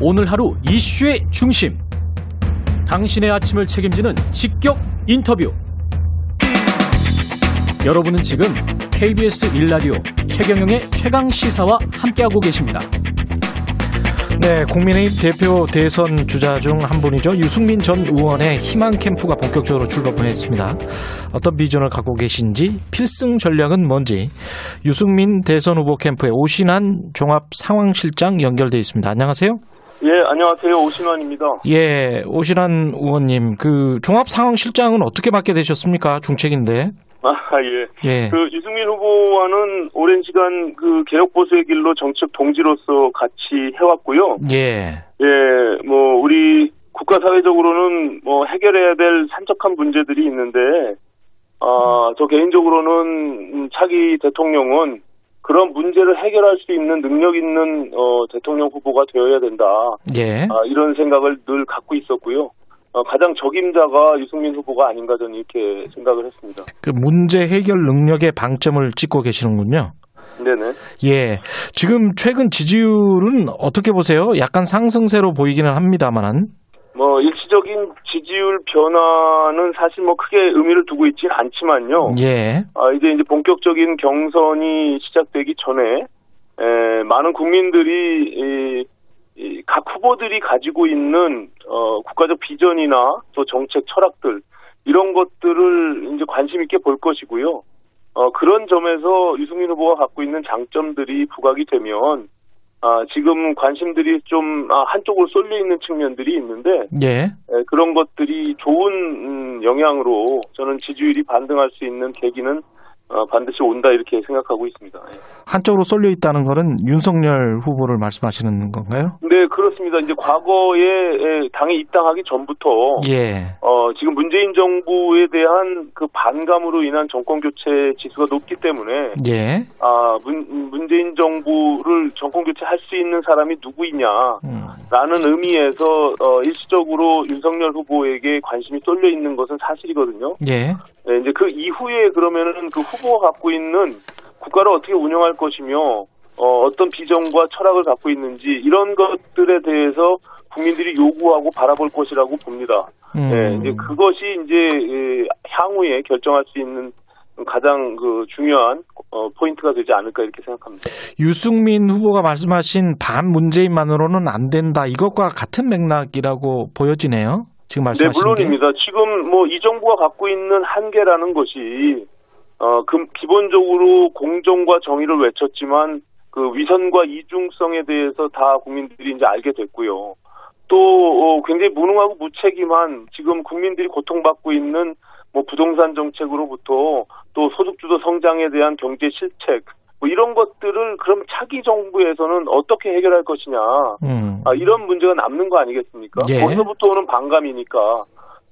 오늘 하루 이슈의 중심. 당신의 아침을 책임지는 직격 인터뷰. 여러분은 지금 KBS 1라디오 최경영의 최강 시사와 함께하고 계십니다. 네, 국민의힘 대표 대선 주자 중 한 분이죠. 유승민 전 의원의 희망 캠프가 본격적으로 출범을 했습니다. 어떤 비전을 갖고 계신지, 필승 전략은 뭔지, 유승민 대선 후보 캠프의 오신환 종합 상황실장 연결돼 있습니다. 안녕하세요. 예, 안녕하세요. 오신환입니다. 예, 오신환 의원님, 그 종합 상황 실장은 어떻게 맡게 되셨습니까? 중책인데. 아, 예. 예. 그 유승민 후보와는 오랜 시간 그 개혁 보수의 길로 정책 동지로서 같이 해왔고요. 예. 예, 뭐 우리 국가 사회적으로는 뭐 해결해야 될 산적한 문제들이 있는데, 아, 저 개인적으로는 차기 대통령은 그런 문제를 해결할 수 있는 능력 있는 어, 대통령 후보가 되어야 된다. 예. 아, 이런 생각을 늘 갖고 있었고요. 어, 가장 적임자가 유승민 후보가 아닌가 저는 이렇게 생각을 했습니다. 그 문제 해결 능력에 방점을 찍고 계시는군요. 네네. 예. 지금 최근 지지율은 어떻게 보세요? 약간 상승세로 보이기는 합니다만은. 뭐 일시적인 지지율 변화는 사실 뭐 크게 의미를 두고 있진 않지만요. 예. 아, 이제 이제 본격적인 경선이 시작되기 전에 에, 많은 국민들이 이, 이, 각 후보들이 가지고 있는 어, 국가적 비전이나 또 정책 철학들 이런 것들을 이제 관심 있게 볼 것이고요. 어, 그런 점에서 유승민 후보가 갖고 있는 장점들이 부각이 되면 아, 지금 관심들이 좀 아, 한쪽으로 쏠려 있는 측면들이 있는데 예. 에, 그런 것들이 좋은 음, 영향으로 저는 지지율이 반등할 수 있는 계기는 어, 반드시 온다 이렇게 생각하고 있습니다. 예. 한쪽으로 쏠려 있다는 거는 윤석열 후보를 말씀하시는 건가요? 네 그렇습니다. 이제 과거에 에, 당에 입당하기 전부터 예. 어, 지금 문재인 정부에 대한 그 반감으로 인한 정권 교체 지수가 높기 때문에 예. 아 문, 문재인 정부를 정권 교체할 수 있는 사람이 누구이냐 음. 라는 의미에서 어, 일시적으로 윤석열 후보에게 관심이 쏠려 있는 것은 사실이거든요. 예. 네, 이제 그 이후에 그러면은 그 후 보가 갖고 있는 국가를 어떻게 운영할 것이며 어, 어떤 비전과 철학을 갖고 있는지 이런 것들에 대해서 국민들이 요구하고 바라볼 것이라고 봅니다. 음. 네, 이제 그것이 이제 예, 향후에 결정할 수 있는 가장 그 중요한 어, 포인트가 되지 않을까 이렇게 생각합니다. 유승민 후보가 말씀하신 반 문재인만으로는 안 된다. 이것과 같은 맥락이라고 보여지네요. 지금 네, 말씀하신 게. 물론입니다. 지금 뭐 이 정부가 갖고 있는 한계라는 것이 어, 그, 기본적으로 공정과 정의를 외쳤지만 그 위선과 이중성에 대해서 다 국민들이 이제 알게 됐고요. 또 어, 굉장히 무능하고 무책임한 지금 국민들이 고통받고 있는 뭐 부동산 정책으로부터 또 소득주도 성장에 대한 경제 실책 뭐 이런 것들을 그럼 차기 정부에서는 어떻게 해결할 것이냐 음. 아, 이런 문제가 남는 거 아니겠습니까? 예. 거기서부터 오는 반감이니까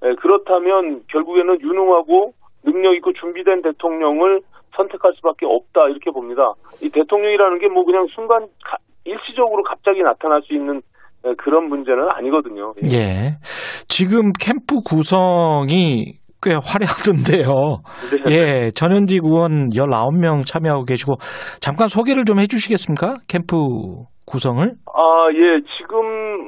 예, 그렇다면 결국에는 유능하고 능력 있고 준비된 대통령을 선택할 수밖에 없다 이렇게 봅니다. 이 대통령이라는 게 뭐 그냥 순간 가- 일시적으로 갑자기 나타날 수 있는 예, 그런 문제는 아니거든요. 예. 예. 지금 캠프 구성이 꽤 화려하던데요. 네. 예. 전현직 의원 19명 참여하고 계시고 잠깐 소개를 좀 해 주시겠습니까? 캠프 구성을? 아, 예, 지금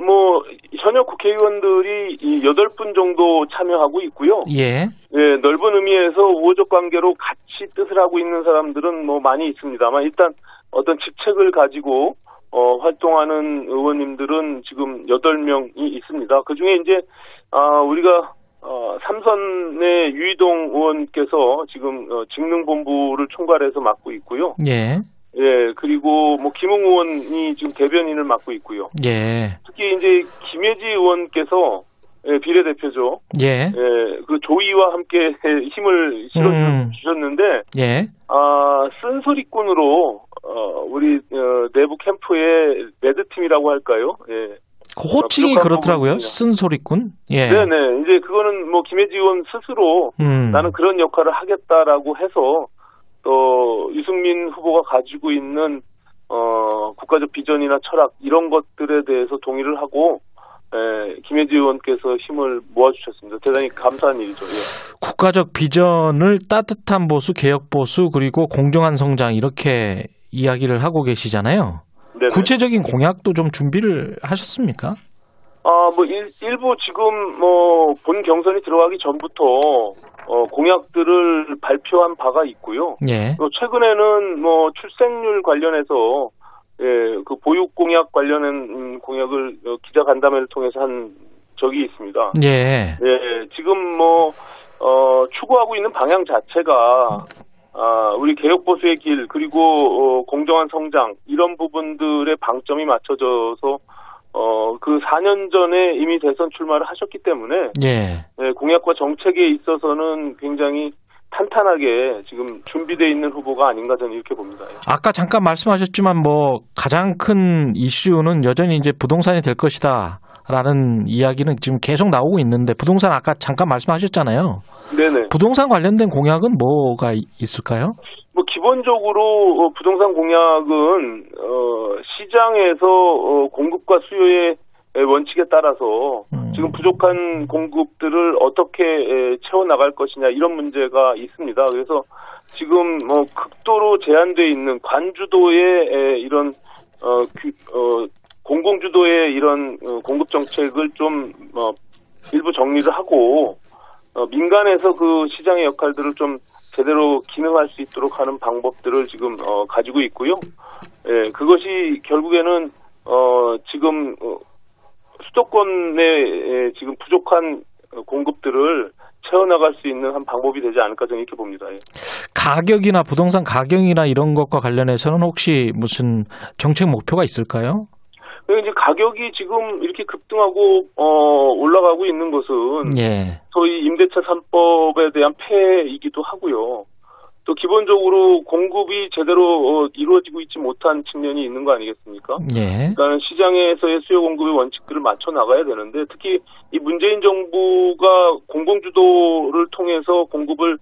뭐 현역 국회의원들이 이 8분 정도 참여하고 있고요. 예. 예, 넓은 의미에서 우호적 관계로 같이 뜻을 하고 있는 사람들은 뭐 많이 있습니다만 일단 어떤 직책을 가지고 어, 활동하는 의원님들은 지금 8명이 있습니다. 그 중에 이제 아, 우리가 어, 삼선의 유이동 의원께서 지금 어, 직능본부를 총괄해서 맡고 있고요. 예. 예, 그리고 뭐 김웅 의원이 지금 대변인을 맡고 있고요. 예. 특히 이제 김혜지 의원께서 예, 비례대표죠. 예. 예, 그 조이와 함께 힘을 실어 음. 주셨는데 예. 아, 쓴소리꾼으로 어, 우리 어, 내부 캠프의 레드 팀이라고 할까요? 예. 그 호칭이 부족한 그렇더라고요. 쓴소리꾼. 예. 네네. 이제 그거는 뭐 김혜지 의원 스스로 음. 나는 그런 역할을 하겠다라고 해서 또 유승민 후보가 가지고 있는 어, 국가적 비전이나 철학 이런 것들에 대해서 동의를 하고 에, 김혜지 의원께서 힘을 모아주셨습니다. 대단히 감사한 일이죠. 예. 국가적 비전을 따뜻한 보수, 개혁 보수, 그리고 공정한 성장 이렇게 이야기를 하고 계시잖아요. 네네. 구체적인 공약도 좀 준비를 하셨습니까? 아, 뭐, 일, 일부 지금, 뭐, 본 경선이 들어가기 전부터, 어, 공약들을 발표한 바가 있고요. 예. 또 최근에는 뭐, 출생률 관련해서, 예, 그 보육 공약 관련한 음, 공약을 어, 기자 간담회를 통해서 한 적이 있습니다. 예. 예, 지금 뭐, 어, 추구하고 있는 방향 자체가, 아, 우리 개혁보수의 길, 그리고, 어, 공정한 성장, 이런 부분들의 방점이 맞춰져서, 어, 그 4년 전에 이미 대선 출마를 하셨기 때문에, 예. 예, 공약과 정책에 있어서는 굉장히 탄탄하게 지금 준비되어 있는 후보가 아닌가 저는 이렇게 봅니다. 예. 아까 잠깐 말씀하셨지만 뭐 가장 큰 이슈는 여전히 이제 부동산이 될 것이다. 라는 이야기는 지금 계속 나오고 있는데 부동산 아까 잠깐 말씀하셨잖아요. 네네. 부동산 관련된 공약은 뭐가 이- 있을까요? 뭐 기본적으로 어, 부동산 공약은 어, 시장에서 어, 공급과 수요의 에, 원칙에 따라서 음. 지금 부족한 공급들을 어떻게 에, 채워 나갈 것이냐 이런 문제가 있습니다. 그래서 지금 뭐 극도로 제한돼 있는 관주도의 에, 이런 어, 규- 어, 공공주도의 이런 어, 공급 정책을 좀 어, 일부 정리를 하고 어, 민간에서 그 시장의 역할들을 좀 제대로 기능할 수 있도록 하는 방법들을 지금 어, 가지고 있고요. 예, 그것이 결국에는 어, 지금 어, 수도권의 예, 지금 부족한 어, 공급들을 채워나갈 수 있는 한 방법이 되지 않을까 저는 이렇게 봅니다. 예. 가격이나 부동산 가격이나 이런 것과 관련해서는 혹시 무슨 정책 목표가 있을까요? 그리고 이제 가격이 지금 이렇게 급등하고 어, 올라가고 있는 것은 예. 소위 임대차 3법에 대한 폐이기도 하고요. 또 기본적으로 공급이 제대로 어, 이루어지고 있지 못한 측면이 있는 거 아니겠습니까? 예. 그러니까 시장에서의 수요 공급의 원칙들을 맞춰 나가야 되는데 특히 이 문재인 정부가 공공 주도를 통해서 공급을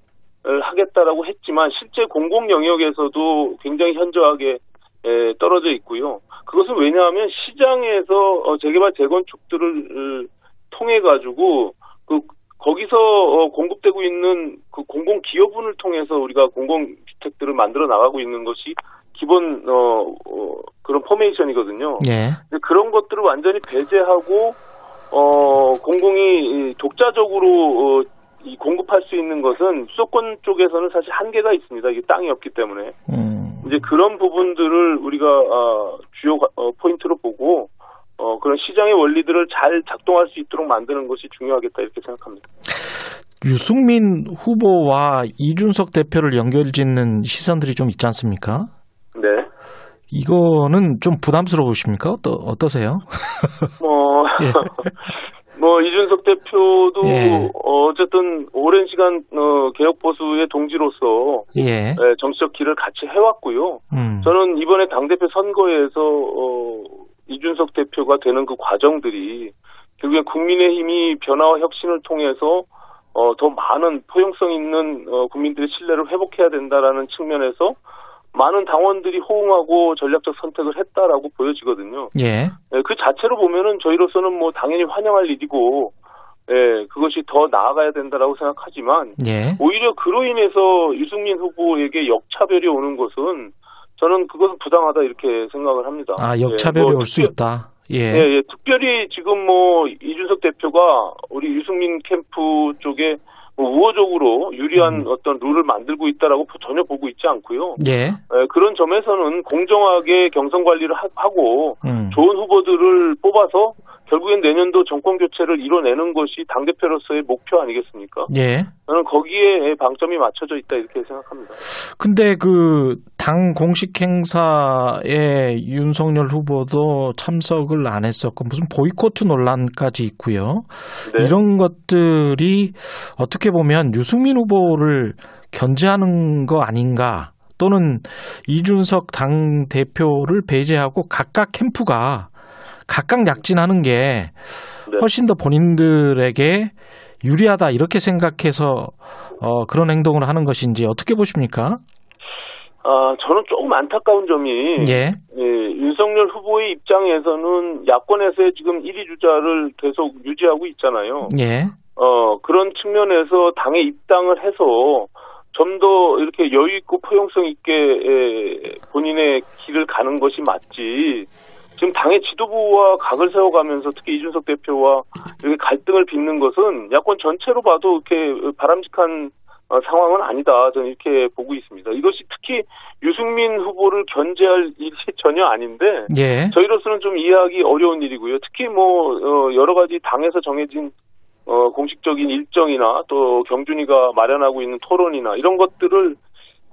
어, 하겠다라고 했지만 실제 공공 영역에서도 굉장히 현저하게 에, 떨어져 있고요. 그것은 왜냐하면 시장에서 어, 재개발 재건축들을 통해 가지고 그 거기서 어, 공급되고 있는 그 공공 기여분을 통해서 우리가 공공 주택들을 만들어 나가고 있는 것이 기본 어, 어, 그런 포메이션이거든요. 예. 그런 것들을 완전히 배제하고 어 공공이 이 독자적으로 어, 이 공급할 수 있는 것은 수도권 쪽에서는 사실 한계가 있습니다. 이게 땅이 없기 때문에 음. 이제 그런 부분들을 우리가 어, 주요 어, 포인트로 보고 어, 그런 시장의 원리들을 잘 작동할 수 있도록 만드는 것이 중요하겠다 이렇게 생각합니다. 유승민 후보와 이준석 대표를 연결짓는 시선들이 좀 있지 않습니까? 네. 이거는 좀 부담스러우십니까? 어떠, 어떠세요? 뭐, 예. 뭐, 이준석 대표도, 예. 어, 어쨌든, 오랜 시간, 어, 개혁 보수의 동지로서, 예. 예, 정치적 길을 같이 해왔고요. 음. 저는 이번에 당 대표 선거에서, 어, 이준석 대표가 되는 그 과정들이, 결국에 국민의힘이 변화와 혁신을 통해서, 어, 더 많은 포용성 있는, 어, 국민들의 신뢰를 회복해야 된다라는 측면에서, 많은 당원들이 호응하고 전략적 선택을 했다라고 보여지거든요. 예. 예, 그 자체로 보면은 저희로서는 뭐 당연히 환영할 일이고, 예, 그것이 더 나아가야 된다라고 생각하지만, 예. 오히려 그로 인해서 유승민 후보에게 역차별이 오는 것은 저는 그것은 부당하다 이렇게 생각을 합니다. 아, 역차별이 예, 뭐 올수 특별- 있다. 예, 예. 예, 특별히 지금 뭐 이준석 대표가 우리 유승민 캠프 쪽에 뭐 우호적으로 유리한 음. 어떤 룰을 만들고 있다라고 전혀 보고 있지 않고요. 예. 예, 그런 점에서는 공정하게 경선 관리를 하- 하고 음. 좋은 후보들을 뽑아서 결국엔 내년도 정권 교체를 이뤄내는 것이 당 대표로서의 목표 아니겠습니까? 예. 저는 거기에 방점이 맞춰져 있다 이렇게 생각합니다. 근데 그 당 공식 행사에 윤석열 후보도 참석을 안 했었고 무슨 보이코트 논란까지 있고요. 네. 이런 것들이 어떻게 보면 유승민 후보를 견제하는 거 아닌가 또는 이준석 당 대표를 배제하고 각각 캠프가 각각 약진하는 게 네. 훨씬 더 본인들에게 유리하다 이렇게 생각해서 어, 그런 행동을 하는 것인지 어떻게 보십니까? 아, 저는 조금 안타까운 점이 예, 예, 윤석열 후보의 입장에서는 야권에서의 지금 1위 주자를 계속 유지하고 있잖아요. 예, 어, 그런 측면에서 당에 입당을 해서 좀 더 이렇게 여유 있고 포용성 있게 에, 본인의 길을 가는 것이 맞지. 지금 당의 지도부와 각을 세워가면서 특히 이준석 대표와 이렇게 갈등을 빚는 것은 야권 전체로 봐도 이렇게 바람직한 어, 상황은 아니다. 저는 이렇게 보고 있습니다. 이것이 특히 유승민 후보를 견제할 일이 전혀 아닌데 예. 저희로서는 좀 이해하기 어려운 일이고요. 특히 뭐 어, 여러 가지 당에서 정해진 어, 공식적인 일정이나 또 경준이가 마련하고 있는 토론이나 이런 것들을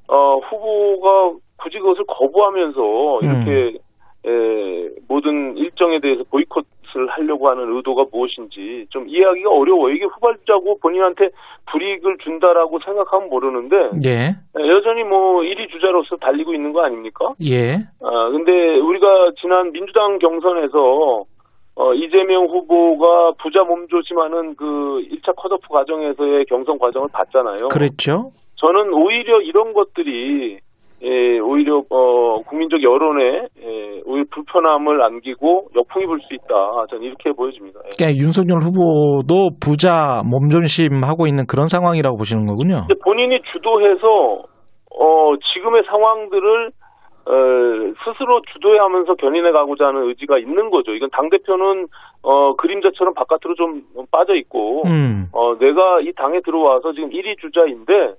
어, 후보가 굳이 그것을 거부하면서 이렇게 에, 모든 일정에 대해서 보이콧을 하려고 하는 의도가 무엇인지 좀 이해하기가 어려워요. 이게 후발자고 본인한테 불이익을 준다라고 생각하면 모르는데 예. 여전히 뭐 1위 주자로서 달리고 있는 거 아닙니까? 예. 아, 근데 우리가 지난 민주당 경선에서 어, 이재명 후보가 부자 몸조심하는 그 1차 컷오프 과정에서의 경선 과정을 봤잖아요. 그랬죠. 저는 오히려 이런 것들이 예, 오히려 어, 국민적 여론에 예, 오히려 불편함을 안기고 역풍이 불 수 있다. 저는 이렇게 보여집니다. 예. 그러니까 윤석열 후보도 부자 몸존심하고 있는 그런 상황이라고 보시는 거군요. 본인이 주도해서 어, 지금의 상황들을 어, 스스로 주도하면서 견인해 가고자 하는 의지가 있는 거죠. 이건 당 대표는 어, 그림자처럼 바깥으로 좀 빠져 있고 음. 어, 내가 이 당에 들어와서 지금 1위 주자인데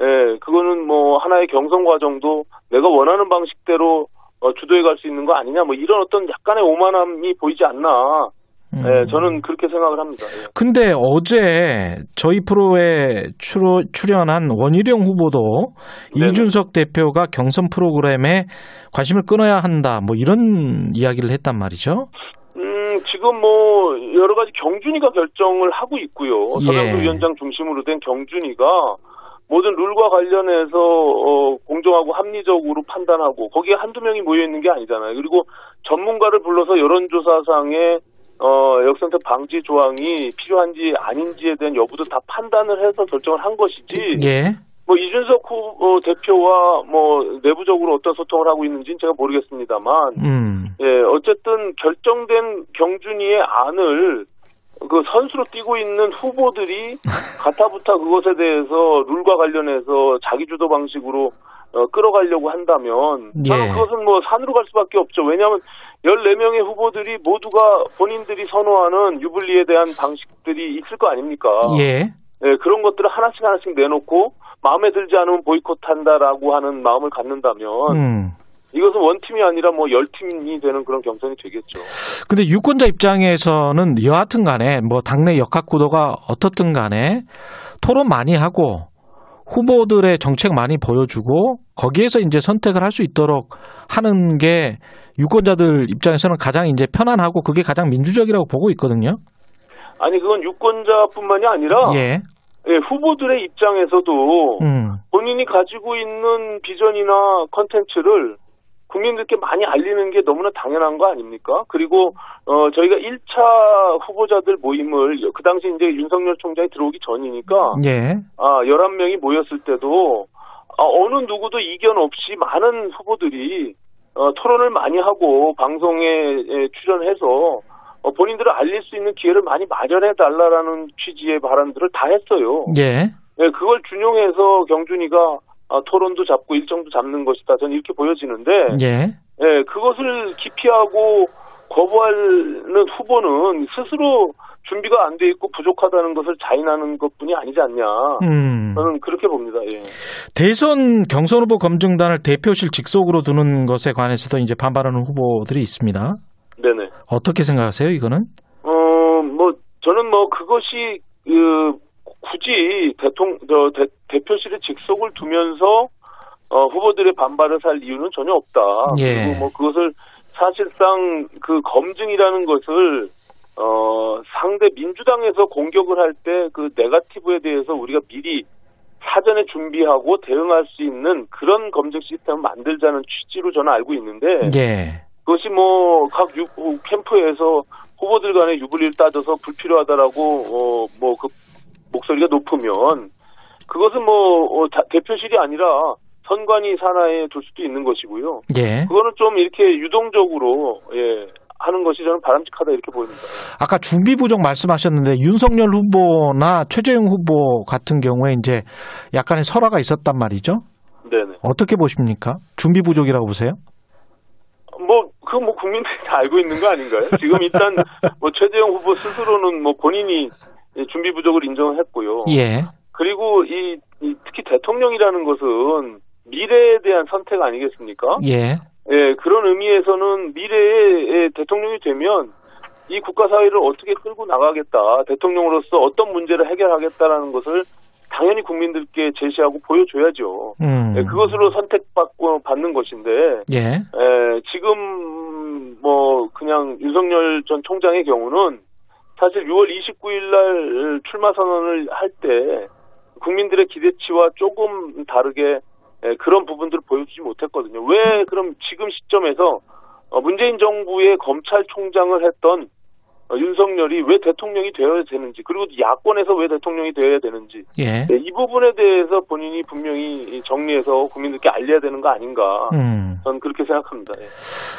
예, 그거는 뭐 하나의 경선 과정도 내가 원하는 방식대로 어, 주도해 갈 수 있는 거 아니냐 뭐 이런 어떤 약간의 오만함이 보이지 않나. 음. 예, 저는 그렇게 생각을 합니다. 예. 근데 어제 저희 프로에 출연, 출연한 원희룡 후보도 네네. 이준석 대표가 경선 프로그램에 관심을 끊어야 한다 뭐 이런 이야기를 했단 말이죠. 음, 지금 뭐 여러 가지 경준이가 결정을 하고 있고요. 예. 서명수 위원장 중심으로 된 경준이가 모든 룰과 관련해서 어, 공정하고 합리적으로 판단하고 거기에 한두 명이 모여 있는 게 아니잖아요. 그리고 전문가를 불러서 여론조사상에 어, 역선택 방지 조항이 필요한지 아닌지에 대한 여부도 다 판단을 해서 결정을 한 것이지. 예. 뭐 이준석 후 어, 대표와 뭐 내부적으로 어떤 소통을 하고 있는지는 제가 모르겠습니다만 음. 예, 어쨌든 결정된 경준이의 안을 그 선수로 뛰고 있는 후보들이 가타부타 그것에 대해서 룰과 관련해서 자기 주도 방식으로 어, 끌어가려고 한다면 저는 예. 그것은 뭐 산으로 갈 수밖에 없죠. 왜냐하면 14명의 후보들이 모두가 본인들이 선호하는 유불리에 대한 방식들이 있을 거 아닙니까? 예. 예, 그런 것들을 하나씩 하나씩 내놓고 마음에 들지 않으면 보이콧한다라고 하는 마음을 갖는다면 음. 이것은 원팀이 아니라 뭐 열팀이 되는 그런 경선이 되겠죠. 근데 유권자 입장에서는 여하튼 간에 뭐 당내 역학 구도가 어떻든 간에 토론 많이 하고 후보들의 정책 많이 보여주고 거기에서 이제 선택을 할 수 있도록 하는 게 유권자들 입장에서는 가장 이제 편안하고 그게 가장 민주적이라고 보고 있거든요. 아니 그건 유권자뿐만이 아니라 예. 예, 후보들의 입장에서도 음. 본인이 가지고 있는 비전이나 컨텐츠를 국민들께 많이 알리는 게 너무나 당연한 거 아닙니까? 그리고 어 저희가 1차 후보자들 모임을 그 당시 이제 윤석열 총장이 들어오기 전이니까 예. 아 11명이 모였을 때도 아, 어느 누구도 이견 없이 많은 후보들이 어, 토론을 많이 하고 방송에 에, 출연해서 어, 본인들을 알릴 수 있는 기회를 많이 마련해 달라라는 취지의 발언들을 다 했어요. 예. 예, 그걸 준용해서 경준이가 아, 토론도 잡고 일정도 잡는 것이다. 저는 이렇게 보여지는데, 예. 예, 그것을 기피하고 거부하는 후보는 스스로 준비가 안 돼 있고 부족하다는 것을 자인하는 것뿐이 아니지 않냐. 음. 저는 그렇게 봅니다. 예. 대선 경선 후보 검증단을 대표실 직속으로 두는 것에 관해서도 이제 반발하는 후보들이 있습니다. 네네. 어떻게 생각하세요, 이거는? 어, 뭐, 저는 뭐, 그것이, 그, 굳이 대통, 저, 대, 대표실의 직속을 두면서, 어, 후보들의 반발을 살 이유는 전혀 없다. 예. 그리고 뭐, 그것을 사실상 그 검증이라는 것을, 어, 상대 민주당에서 공격을 할 때 그 네가티브에 대해서 우리가 미리 사전에 준비하고 대응할 수 있는 그런 검증 시스템을 만들자는 취지로 저는 알고 있는데, 예. 그것이 뭐 각 캠프에서 후보들 간의 유불리를 따져서 불필요하다라고 어 뭐 그 목소리가 높으면 그것은 뭐 어, 다- 대표실이 아니라 선관위 산하에 둘 수도 있는 것이고요. 예. 그거는 좀 이렇게 유동적으로 예 하는 것이 저는 바람직하다 이렇게 보입니다. 아까 준비 부족 말씀하셨는데 윤석열 후보나 최재형 후보 같은 경우에 이제 약간의 설화가 있었단 말이죠. 네네. 어떻게 보십니까? 준비 부족이라고 보세요? 뭐, 그뭐 국민들이 다 알고 있는 거 아닌가요? 지금 일단 뭐 최재형 후보 스스로는 뭐 본인이 준비 부족을 인정을 했고요. 예. 그리고 이, 이 특히 대통령이라는 것은 미래에 대한 선택 아니겠습니까? 예. 예, 그런 의미에서는 미래에 대통령이 되면 이 국가 사회를 어떻게 끌고 나가겠다, 대통령으로서 어떤 문제를 해결하겠다라는 것을 당연히 국민들께 제시하고 보여줘야죠. 음. 예, 그것으로 선택받고 받는 것인데 예. 에, 지금 뭐 그냥 윤석열 전 총장의 경우는 사실 6월 29일 날 출마 선언을 할 때 국민들의 기대치와 조금 다르게 에, 그런 부분들을 보여주지 못했거든요. 왜 그럼 지금 시점에서 어, 문재인 정부의 검찰총장을 했던 어, 윤석열이 왜 대통령이 되어야 되는지 그리고 야권에서 왜 대통령이 되어야 되는지 예. 네, 이 부분에 대해서 본인이 분명히 정리해서 국민들께 알려야 되는 거 아닌가 음. 저는 그렇게 생각합니다. 예.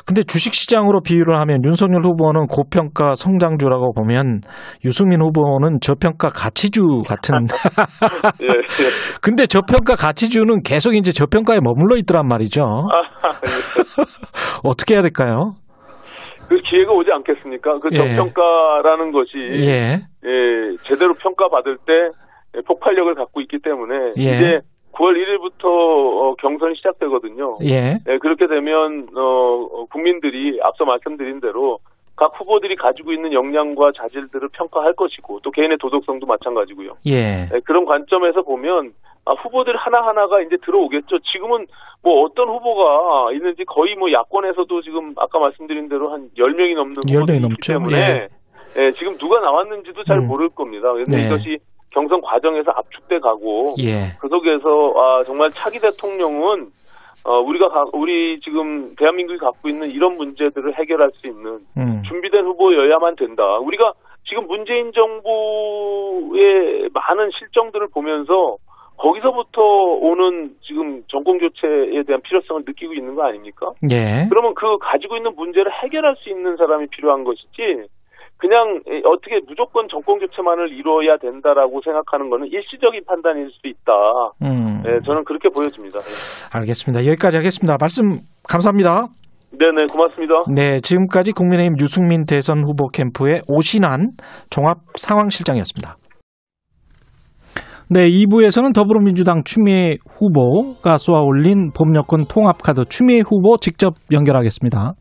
근데 주식시장으로 비유를 하면 윤석열 후보는 고평가 성장주라고 보면 유승민 후보는 저평가 가치주 같은. 예, 예. 근데 저평가 가치주는 계속 이제 저평가에 머물러 있더란 말이죠. 아, 예. 어떻게 해야 될까요? 그 기회가 오지 않겠습니까? 그 예. 저평가라는 것이 예. 예, 제대로 평가받을 때 예, 폭발력을 갖고 있기 때문에 예. 이제 9월 1일부터 경선이 시작되거든요. 예. 예, 그렇게 되면 어, 어, 국민들이 앞서 말씀드린 대로 각 후보들이 가지고 있는 역량과 자질들을 평가할 것이고 또 개인의 도덕성도 마찬가지고요. 예. 예, 그런 관점에서 보면 아, 후보들 하나하나가 이제 들어오겠죠. 지금은 뭐 어떤 후보가 있는지 거의 뭐 야권에서도 지금 아까 말씀드린 대로 한 10명이 넘는 10명이 후보들이 있기 넘죠. 때문에 예. 예, 지금 누가 나왔는지도 잘 음. 모를 겁니다. 그래서 네. 이것이 경선 과정에서 압축돼 가고 예. 그 속에서 아, 정말 차기 대통령은 어, 우리가 가- 우리 지금 대한민국이 갖고 있는 이런 문제들을 해결할 수 있는 음. 준비된 후보여야만 된다. 우리가 지금 문재인 정부의 많은 실정들을 보면서 거기서부터 오는 지금 정권 교체에 대한 필요성을 느끼고 있는 거 아닙니까? 예. 그러면 그 가지고 있는 문제를 해결할 수 있는 사람이 필요한 것이지 그냥 에, 어떻게 무조건 정권 교체만을 이루어야 된다라고 생각하는 거는 일시적인 판단일 수 있다. 음. 네, 저는 그렇게 보여집니다. 네. 알겠습니다. 여기까지 하겠습니다. 말씀 감사합니다. 네네, 고맙습니다. 네, 지금까지 국민의힘 유승민 대선 후보 캠프의 오신환 종합 상황실장이었습니다. 네, 2부에서는 더불어민주당 추미애 후보가 쏘아 올린 봄 여권 통합 카드 추미애 후보 직접 연결하겠습니다.